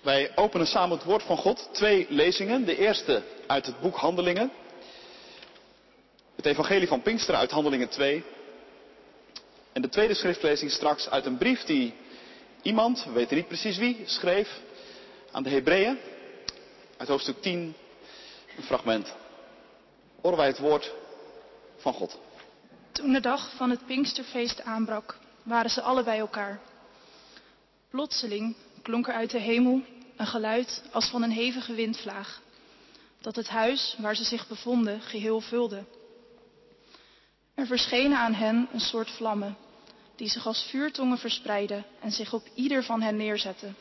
Wij openen samen het woord van God. Twee lezingen. De eerste uit het boek Handelingen. Het evangelie van Pinksteren uit Handelingen 2. En de tweede schriftlezing straks uit een brief die iemand, we weten niet precies wie, schreef aan de Hebreeën. Uit hoofdstuk 10, een fragment. Horen wij het woord van God. Toen de dag van het Pinksterfeest aanbrak, waren ze alle bij elkaar. Plotseling klonk er uit de hemel een geluid als van een hevige windvlaag, dat het huis waar ze zich bevonden geheel vulde. Er verschenen aan hen een soort vlammen, die zich als vuurtongen verspreidden en zich op ieder van hen neerzetten.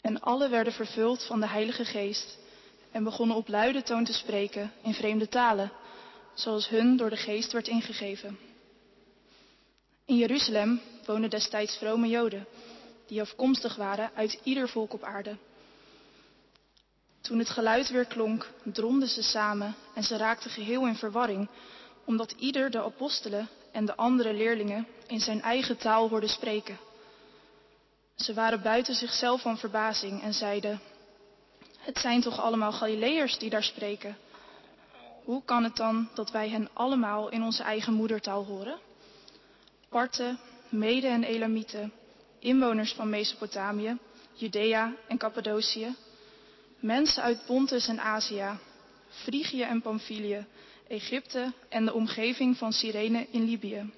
En alle werden vervuld van de Heilige Geest en begonnen op luide toon te spreken in vreemde talen, zoals hun door de Geest werd ingegeven. In Jeruzalem woonden destijds vrome Joden, die afkomstig waren uit ieder volk op aarde. Toen het geluid weer klonk, dromden ze samen en ze raakten geheel in verwarring, omdat ieder de apostelen en de andere leerlingen in zijn eigen taal hoorde spreken. Ze waren buiten zichzelf van verbazing en zeiden, het zijn toch allemaal Galileërs die daar spreken? Hoe kan het dan dat wij hen allemaal in onze eigen moedertaal horen? Parten, Mede en Elamieten, inwoners van Mesopotamië, Judea en Cappadocië, mensen uit Pontus en Azië, Frigië en Pamphylië, Egypte en de omgeving van Cyrene in Libië.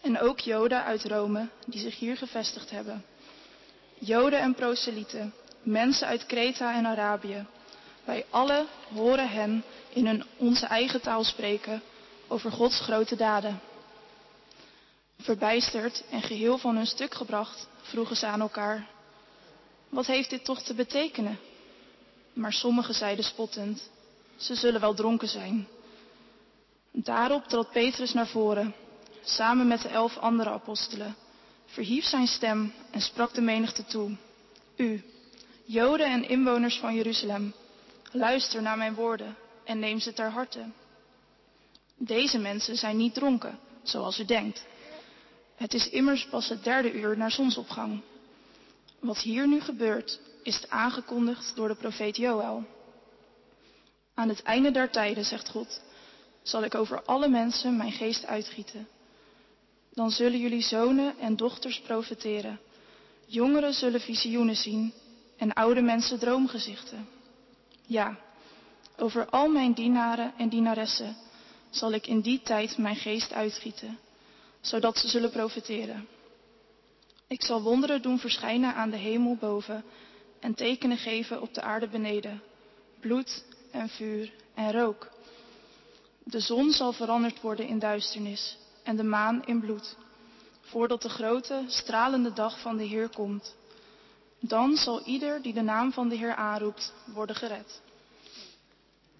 En ook Joden uit Rome die zich hier gevestigd hebben. Joden en proselieten, mensen uit Kreta en Arabië. Wij allen horen hen in hun, onze eigen taal spreken over Gods grote daden. Verbijsterd en geheel van hun stuk gebracht, vroegen ze aan elkaar: Wat heeft dit toch te betekenen? Maar sommigen zeiden spottend: Ze zullen wel dronken zijn. Daarop trad Petrus naar voren, samen met de elf andere apostelen, verhief zijn stem en sprak de menigte toe: U, Joden en inwoners van Jeruzalem, luister naar mijn woorden en neem ze ter harte. Deze mensen zijn niet dronken, zoals u denkt. Het is immers pas het derde uur na zonsopgang. Wat hier nu gebeurt, is aangekondigd door de profeet Joël. Aan het einde der tijden, zegt God, zal ik over alle mensen mijn geest uitgieten. Dan zullen jullie zonen en dochters profeteren. Jongeren zullen visioenen zien en oude mensen droomgezichten. Ja, over al mijn dienaren en dienaressen zal ik in die tijd mijn geest uitgieten zodat ze zullen profiteren. Ik zal wonderen doen verschijnen aan de hemel boven en tekenen geven op de aarde beneden, bloed en vuur en rook. De zon zal veranderd worden in duisternis en de maan in bloed, voordat de grote, stralende dag van de Heer komt. Dan zal ieder die de naam van de Heer aanroept, worden gered.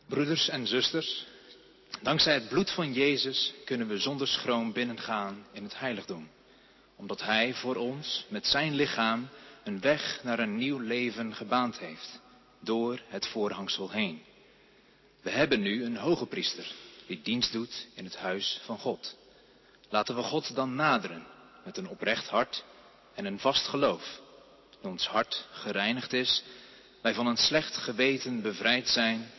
Broeders en zusters, Dankzij het bloed van Jezus kunnen we zonder schroom binnengaan in het heiligdom. Omdat Hij voor ons met zijn lichaam een weg naar een nieuw leven gebaand heeft. Door het voorhangsel heen. We hebben nu een hoge priester die dienst doet in het huis van God. Laten we God dan naderen met een oprecht hart en een vast geloof. Nu ons hart gereinigd is, wij van een slecht geweten bevrijd zijn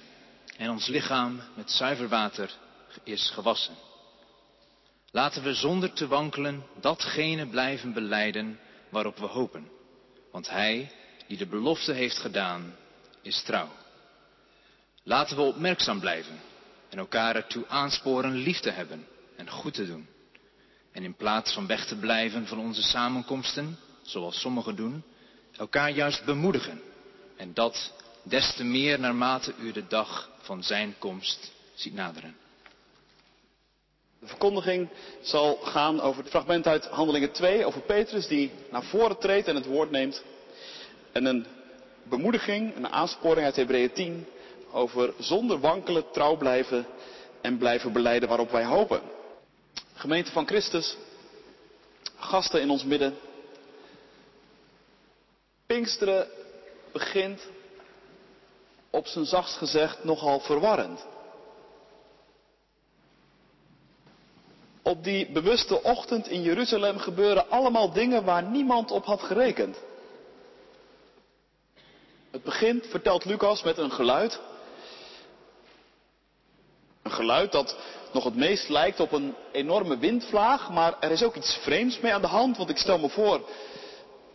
en ons lichaam met zuiver water is gewassen. Laten we zonder te wankelen datgene blijven beleiden waarop we hopen. Want Hij die de belofte heeft gedaan, is trouw. Laten we opmerkzaam blijven en elkaar ertoe aansporen lief te hebben en goed te doen. En in plaats van weg te blijven van onze samenkomsten, zoals sommigen doen, elkaar juist bemoedigen. En dat des te meer naarmate u de dag van zijn komst ziet naderen. De verkondiging zal gaan over het fragment uit Handelingen 2, over Petrus die naar voren treedt en het woord neemt. En een bemoediging, een aansporing uit Hebreeën 10 over zonder wankelen trouw blijven en blijven beleiden waarop wij hopen. Gemeente van Christus, gasten in ons midden. Pinksteren begint op zijn zachtst gezegd nogal verwarrend. Op die bewuste ochtend in Jeruzalem gebeuren allemaal dingen waar niemand op had gerekend. Het begint, vertelt Lucas, met een geluid. Een geluid dat nog het meest lijkt op een enorme windvlaag, maar er is ook iets vreemds mee aan de hand, want ik stel me voor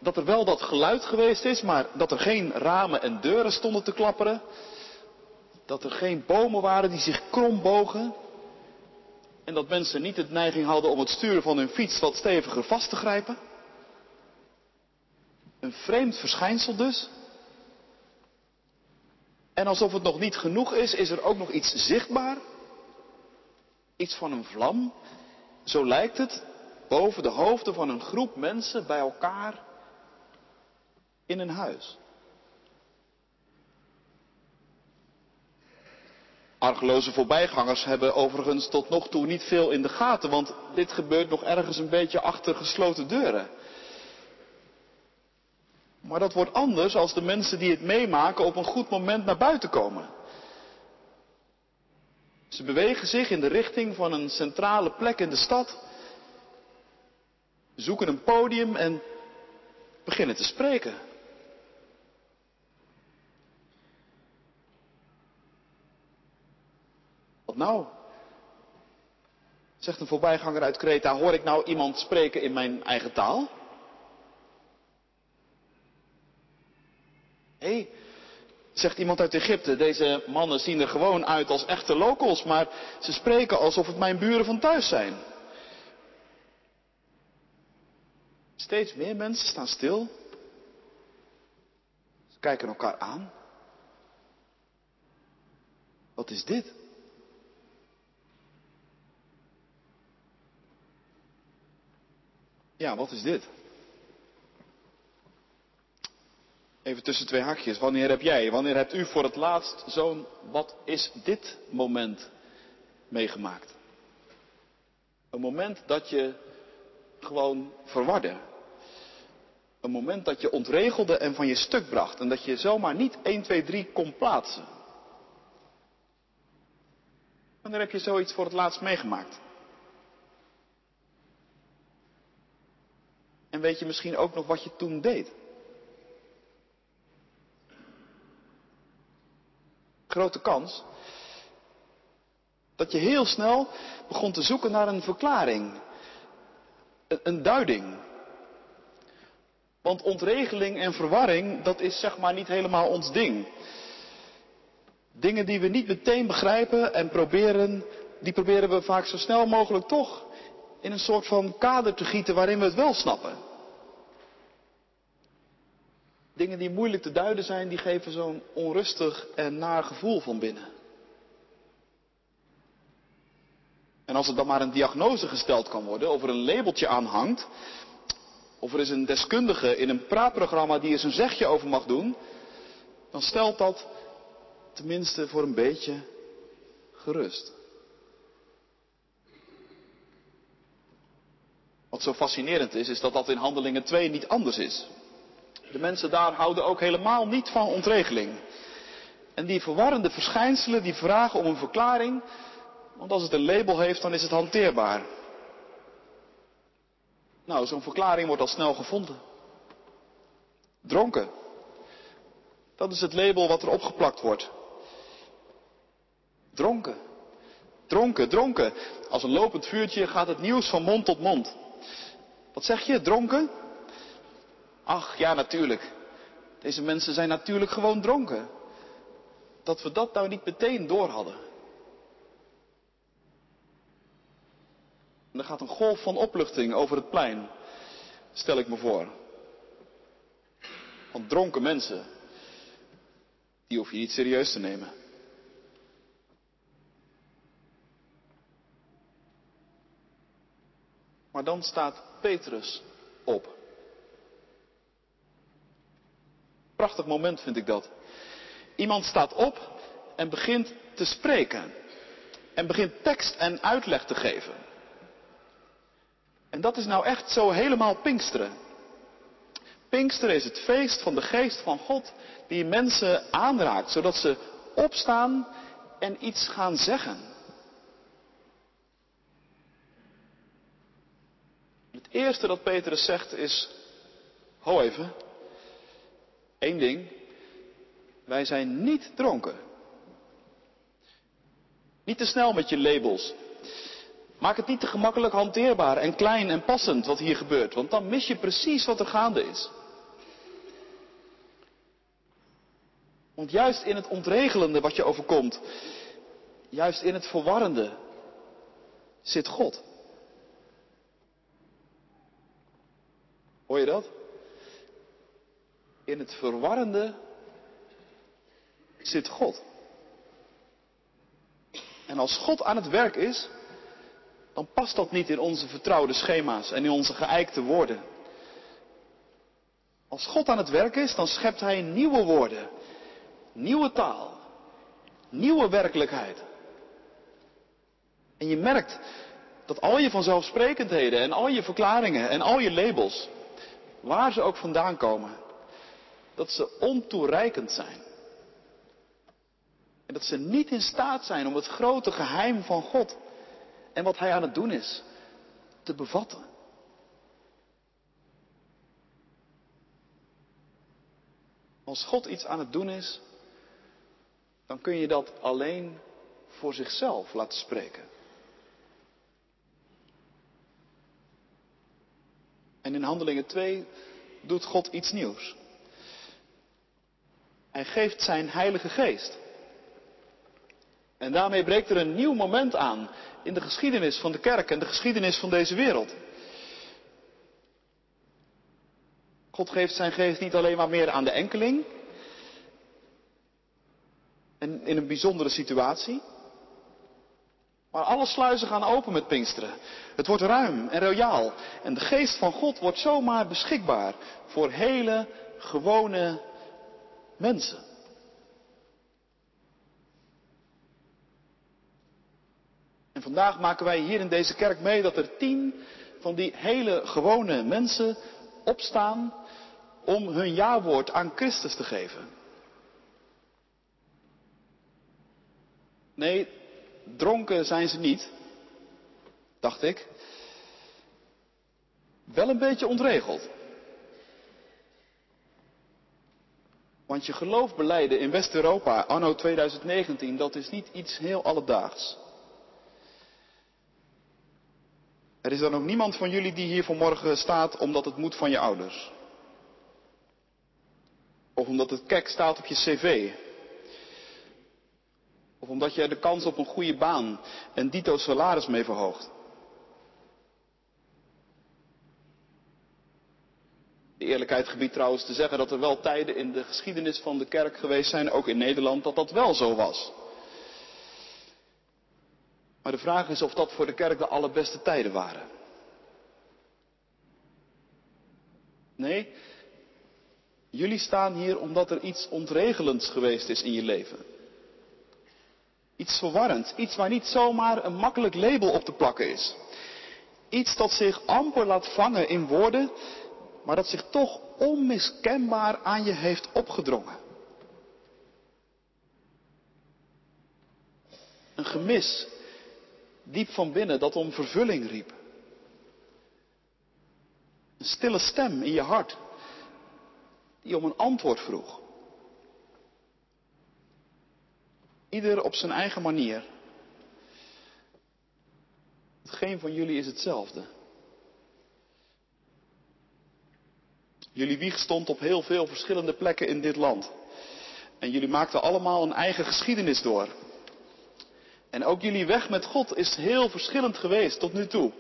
dat er wel dat geluid geweest is, maar dat er geen ramen en deuren stonden te klapperen, dat er geen bomen waren die zich krom bogen en dat mensen niet de neiging hadden om het sturen van hun fiets wat steviger vast te grijpen. Een vreemd verschijnsel dus. En alsof het nog niet genoeg is, is er ook nog iets zichtbaar. Iets van een vlam. Zo lijkt het boven de hoofden van een groep mensen bij elkaar in een huis. Argeloze voorbijgangers hebben overigens tot nog toe niet veel in de gaten, want dit gebeurt nog ergens een beetje achter gesloten deuren. Maar dat wordt anders als de mensen die het meemaken op een goed moment naar buiten komen. Ze bewegen zich in de richting van een centrale plek in de stad, zoeken een podium en beginnen te spreken. Wat nou? Zegt een voorbijganger uit Kreta, hoor ik nou iemand spreken in mijn eigen taal? Hé, hey, zegt iemand uit Egypte, deze mannen zien er gewoon uit als echte locals, maar ze spreken alsof het mijn buren van thuis zijn. Steeds meer mensen staan stil. Ze kijken elkaar aan. Wat is dit? Ja, wat is dit? Even tussen twee hakjes. Wanneer heb jij, wanneer hebt u voor het laatst zo'n wat is dit moment meegemaakt? Een moment dat je gewoon verwarde. Een moment dat je ontregelde en van je stuk bracht. En dat je zomaar niet 1, 2, 3 kon plaatsen. Wanneer heb je zoiets voor het laatst meegemaakt? En weet je misschien ook nog wat je toen deed? Grote kans dat je heel snel begon te zoeken naar een verklaring, een, een duiding. Want ontregeling en verwarring, dat is zeg maar niet helemaal ons ding. Dingen die we niet meteen begrijpen en proberen, die proberen we vaak zo snel mogelijk toch in een soort van kader te gieten waarin we het wel snappen. Dingen die moeilijk te duiden zijn, die geven zo'n onrustig en naar gevoel van binnen. En als er dan maar een diagnose gesteld kan worden, of er een labeltje aan hangt, of er is een deskundige in een praatprogramma die er zijn zegje over mag doen, dan stelt dat tenminste voor een beetje gerust. Wat zo fascinerend is, is dat dat in Handelingen 2 niet anders is. De mensen daar houden ook helemaal niet van ontregeling. En die verwarrende verschijnselen, die vragen om een verklaring, want als het een label heeft, dan is het hanteerbaar. Nou, zo'n verklaring wordt al snel gevonden. Dronken. Dat is het label wat er opgeplakt wordt. Dronken. Dronken, dronken. Als een lopend vuurtje gaat het nieuws van mond tot mond. Wat zeg je, dronken? Ach, ja, natuurlijk. Deze mensen zijn natuurlijk gewoon dronken. Dat we dat nou niet meteen door hadden. En er gaat een golf van opluchting over het plein, stel ik me voor. Want dronken mensen, die hoef je niet serieus te nemen. Maar dan staat Petrus op. Prachtig moment vind ik dat. Iemand staat op en begint te spreken. En begint tekst en uitleg te geven. En dat is nou echt zo helemaal Pinksteren. Pinksteren is het feest van de geest van God die mensen aanraakt, zodat ze opstaan en iets gaan zeggen. Het eerste dat Petrus zegt is, ho even, Eén ding. Wij zijn niet dronken. Niet te snel met je labels. Maak het niet te gemakkelijk hanteerbaar en klein en passend wat hier gebeurt, want dan mis je precies wat er gaande is. Want juist in het ontregelende wat je overkomt, juist in het verwarrende, zit God. Hoor je dat? In het verwarrende zit God. En als God aan het werk is, dan past dat niet in onze vertrouwde schema's en in onze geëikte woorden. Als God aan het werk is, dan schept Hij nieuwe woorden, nieuwe taal, nieuwe werkelijkheid. En je merkt dat al je vanzelfsprekendheden en al je verklaringen en al je labels, waar ze ook vandaan komen, dat ze ontoereikend zijn. En dat ze niet in staat zijn om het grote geheim van God en wat Hij aan het doen is te bevatten. Als God iets aan het doen is, dan kun je dat alleen voor zichzelf laten spreken. En in Handelingen 2 doet God iets nieuws. Hij geeft zijn Heilige Geest. En daarmee breekt er een nieuw moment aan in de geschiedenis van de kerk en de geschiedenis van deze wereld. God geeft zijn geest niet alleen maar meer aan de enkeling. En in een bijzondere situatie. Maar alle sluizen gaan open met Pinksteren. Het wordt ruim en royaal. En de geest van God wordt zomaar beschikbaar voor hele gewone mensen. En vandaag maken wij hier in deze kerk mee dat er tien van die hele gewone mensen opstaan om hun jawoord aan Christus te geven. Nee, dronken zijn ze niet, dacht ik. Wel een beetje ontregeld. Want je geloof beleiden in West-Europa anno 2019, dat is niet iets heel alledaags. Er is dan ook niemand van jullie die hier vanmorgen staat omdat het moet van je ouders. Of omdat het kek staat op je cv. Of omdat je de kans op een goede baan en dito salaris mee verhoogt. Eerlijkheid gebiedt trouwens te zeggen dat er wel tijden in de geschiedenis van de kerk geweest zijn, ook in Nederland, dat dat wel zo was. Maar de vraag is of dat voor de kerk de allerbeste tijden waren. Nee, jullie staan hier omdat er iets ontregelends geweest is in je leven. Iets verwarrends, iets waar niet zomaar een makkelijk label op te plakken is. Iets dat zich amper laat vangen in woorden, maar dat zich toch onmiskenbaar aan je heeft opgedrongen. Een gemis diep van binnen dat om vervulling riep. Een stille stem in je hart die om een antwoord vroeg. Ieder op zijn eigen manier. Geen van jullie is hetzelfde. Jullie wieg stond op heel veel verschillende plekken in dit land. En jullie maakten allemaal een eigen geschiedenis door. En ook jullie weg met God is heel verschillend geweest tot nu toe.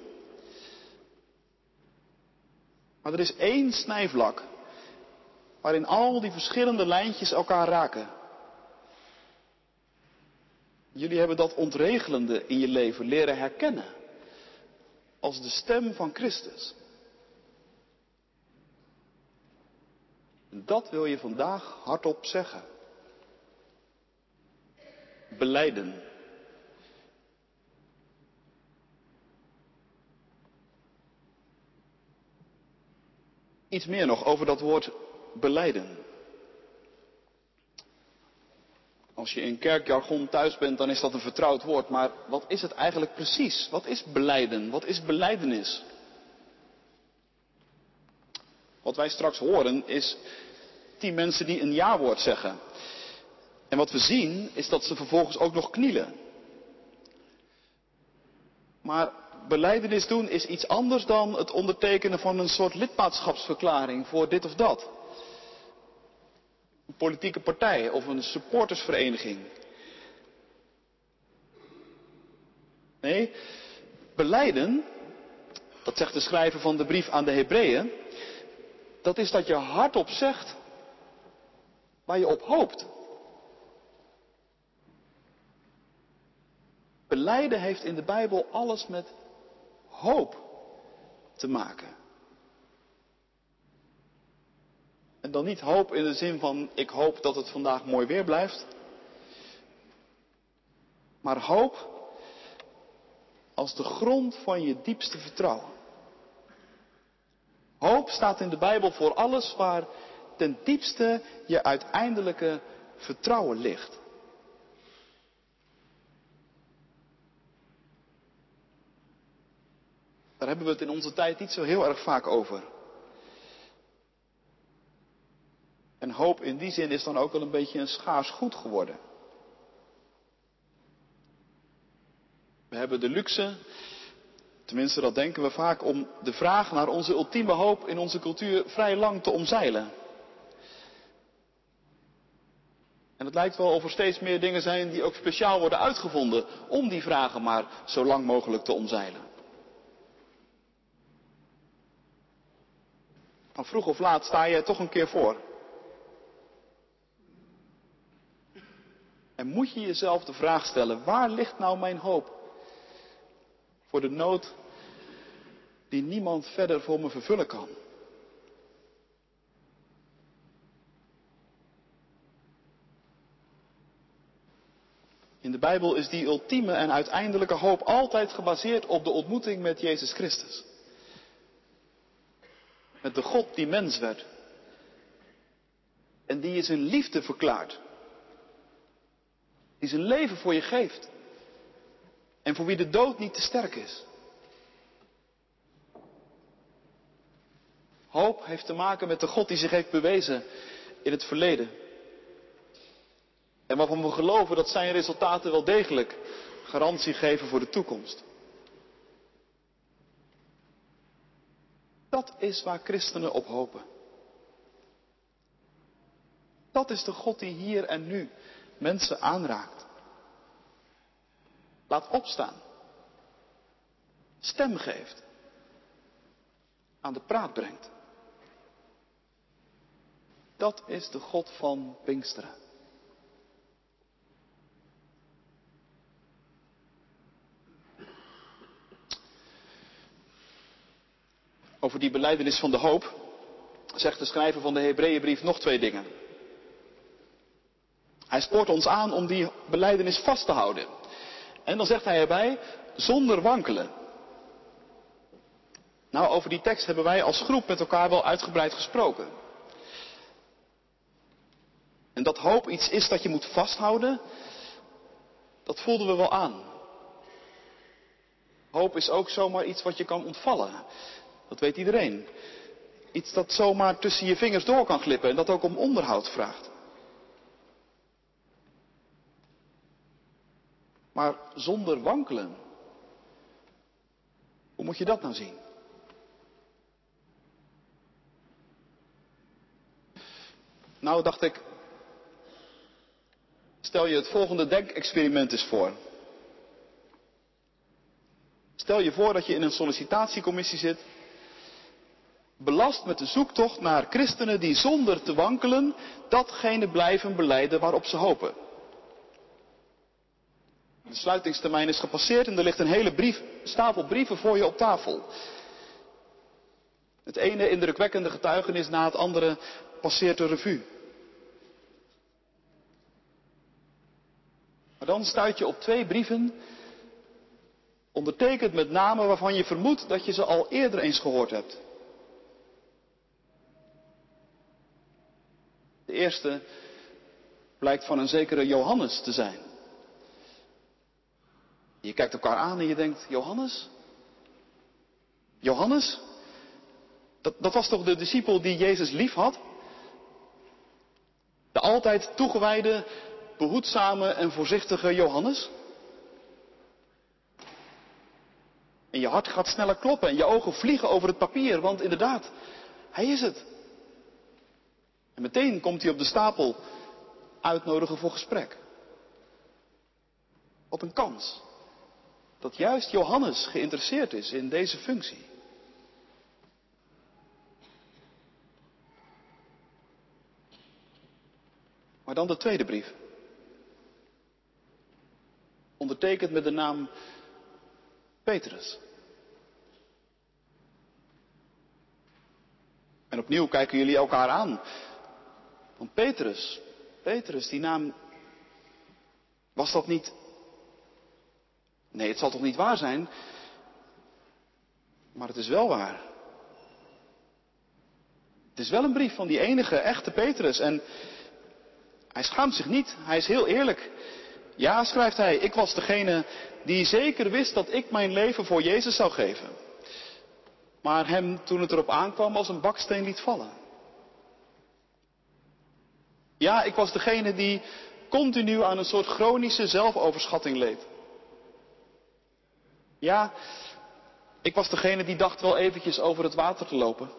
Maar er is één snijvlak waarin al die verschillende lijntjes elkaar raken. Jullie hebben dat ontregelende in je leven leren herkennen als de stem van Christus. Dat wil je vandaag hardop zeggen. Beleiden. Iets meer nog over dat woord beleiden. Als je in kerkjargon thuis bent, dan is dat een vertrouwd woord. Maar wat is het eigenlijk precies? Wat is beleiden? Wat is beleidenis? Wat wij straks horen is tien mensen die een ja-woord zeggen. En wat we zien is dat ze vervolgens ook nog knielen. Maar beleidenis doen is iets anders dan het ondertekenen van een soort lidmaatschapsverklaring voor dit of dat. Een politieke partij of een supportersvereniging. Nee, beleiden, dat zegt de schrijver van de brief aan de Hebreeën, dat is dat je hardop zegt waar je op hoopt. Beleiden heeft in de Bijbel alles met hoop te maken. En dan niet hoop in de zin van ik hoop dat het vandaag mooi weer blijft. Maar hoop als de grond van je diepste vertrouwen. Hoop staat in de Bijbel voor alles waar ten diepste je uiteindelijke vertrouwen ligt. Daar hebben we het in onze tijd niet zo heel erg vaak over. En hoop in die zin is dan ook wel een beetje een schaars goed geworden. We hebben de luxe, tenminste dat denken we vaak, om de vraag naar onze ultieme hoop in onze cultuur vrij lang te omzeilen. En het lijkt wel of er steeds meer dingen zijn die ook speciaal worden uitgevonden om die vragen maar zo lang mogelijk te omzeilen. Maar vroeg of laat sta je toch een keer voor. En moet je jezelf de vraag stellen, waar ligt nou mijn hoop? Voor de nood die niemand verder voor me vervullen kan. In de Bijbel is die ultieme en uiteindelijke hoop altijd gebaseerd op de ontmoeting met Jezus Christus. Met de God die mens werd. En die je zijn liefde verklaart. Die zijn leven voor je geeft. En voor wie de dood niet te sterk is. Hoop heeft te maken met de God die zich heeft bewezen in het verleden. En waarvan we geloven dat zijn resultaten wel degelijk garantie geven voor de toekomst. Dat is waar christenen op hopen. Dat is de God die hier en nu mensen aanraakt. Laat opstaan. Stem geeft. Aan de praat brengt. Dat is de God van Pinksteren. Over die beleidenis van de hoop zegt de schrijver van de Hebreeënbrief nog twee dingen. Hij spoort ons aan om die beleidenis vast te houden. En dan zegt hij erbij, zonder wankelen. Nou, over die tekst hebben wij als groep met elkaar wel uitgebreid gesproken. En dat hoop iets is dat je moet vasthouden, dat voelden we wel aan. Hoop is ook zomaar iets wat je kan ontvallen. Dat weet iedereen. Iets dat zomaar tussen je vingers door kan glippen en dat ook om onderhoud vraagt. Maar zonder wankelen. Hoe moet je dat nou zien? Nou, dacht ik, stel je het volgende denkexperiment eens voor. Stel je voor dat je in een sollicitatiecommissie zit belast met de zoektocht naar christenen die zonder te wankelen datgene blijven beleiden waarop ze hopen. De sluitingstermijn is gepasseerd en er ligt een hele brief, stapel brieven voor je op tafel. Het ene indrukwekkende getuigenis na het andere passeert de revue. Maar dan stuit je op twee brieven, ondertekend met namen waarvan je vermoedt dat je ze al eerder eens gehoord hebt. De eerste blijkt van een zekere Johannes te zijn. Je kijkt elkaar aan en je denkt, Johannes? Johannes? Dat, dat was toch de discipel die Jezus lief had? De altijd toegewijde, behoedzame en voorzichtige Johannes? En je hart gaat sneller kloppen en je ogen vliegen over het papier, want inderdaad, hij is het. En meteen komt hij op de stapel uitnodigen voor gesprek. Wat een kans. Dat juist Johannes geïnteresseerd is in deze functie. Maar dan de tweede brief. Ondertekend met de naam Petrus. En opnieuw kijken jullie elkaar aan. Want Petrus, Petrus, die naam, was dat niet. Nee, het zal toch niet waar zijn? Maar het is wel waar. Het is wel een brief van die enige echte Petrus. En hij schaamt zich niet. Hij is heel eerlijk. Ja, schrijft hij, ik was degene die zeker wist dat ik mijn leven voor Jezus zou geven. Maar hem toen het erop aankwam als een baksteen liet vallen. Ja, ik was degene die continu aan een soort chronische zelfoverschatting leed. Ja, ik was degene die dacht wel eventjes over het water te lopen.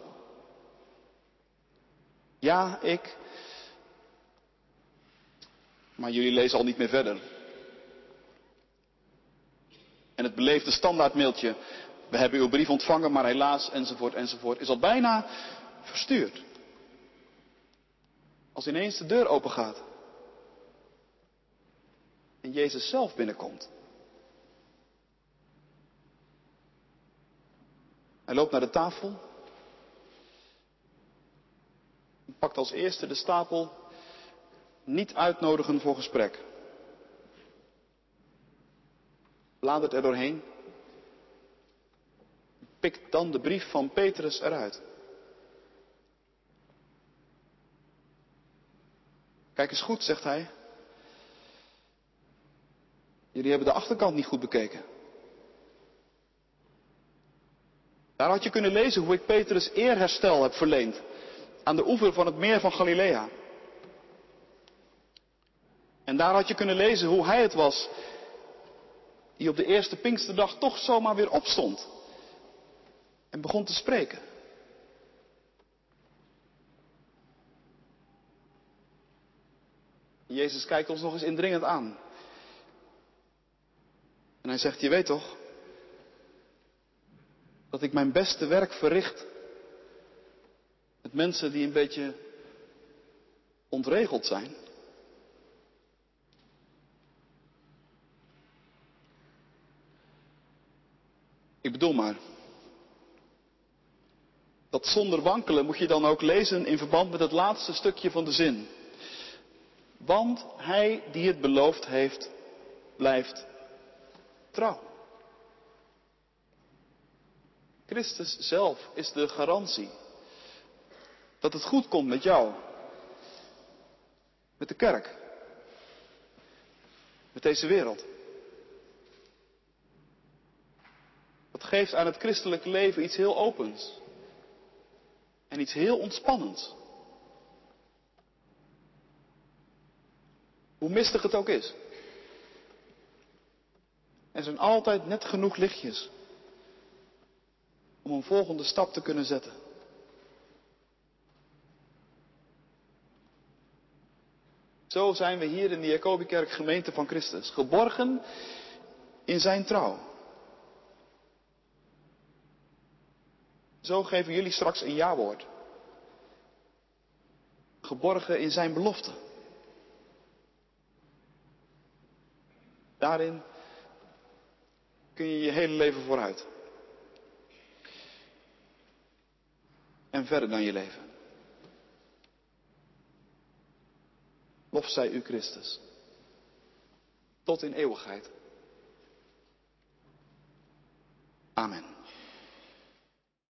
Ja, ik. Maar jullie lezen al niet meer verder. En het beleefde standaardmailtje, we hebben uw brief ontvangen, maar helaas, enzovoort, enzovoort, is al bijna verstuurd. Als ineens de deur open gaat. En Jezus zelf binnenkomt. Hij loopt naar de tafel. Pakt als eerste de stapel niet uitnodigen voor gesprek. Bladert er doorheen. Pikt dan de brief van Petrus eruit. Kijk eens goed, zegt hij. Jullie hebben de achterkant niet goed bekeken. Daar had je kunnen lezen hoe ik Petrus eerherstel heb verleend. Aan de oever van het meer van Galilea. En daar had je kunnen lezen hoe hij het was. Die op de eerste Pinksterdag toch zomaar weer opstond. En begon te spreken. Jezus kijkt ons nog eens indringend aan. En hij zegt, je weet toch dat ik mijn beste werk verricht met mensen die een beetje ontregeld zijn. Ik bedoel maar, dat zonder wankelen moet je dan ook lezen in verband met het laatste stukje van de zin. Want hij die het beloofd heeft, blijft trouw. Christus zelf is de garantie dat het goed komt met jou, met de kerk, met deze wereld. Dat geeft aan het christelijke leven iets heel opens en iets heel ontspannends. Hoe mistig het ook is. Er zijn altijd net genoeg lichtjes om een volgende stap te kunnen zetten. Zo zijn we hier in de Jacobikerk gemeente van Christus, geborgen in zijn trouw. Zo geven jullie straks een jawoord. Geborgen in zijn belofte. Daarin kun je je hele leven vooruit. En verder dan je leven. Lof zij u Christus. Tot in eeuwigheid. Amen.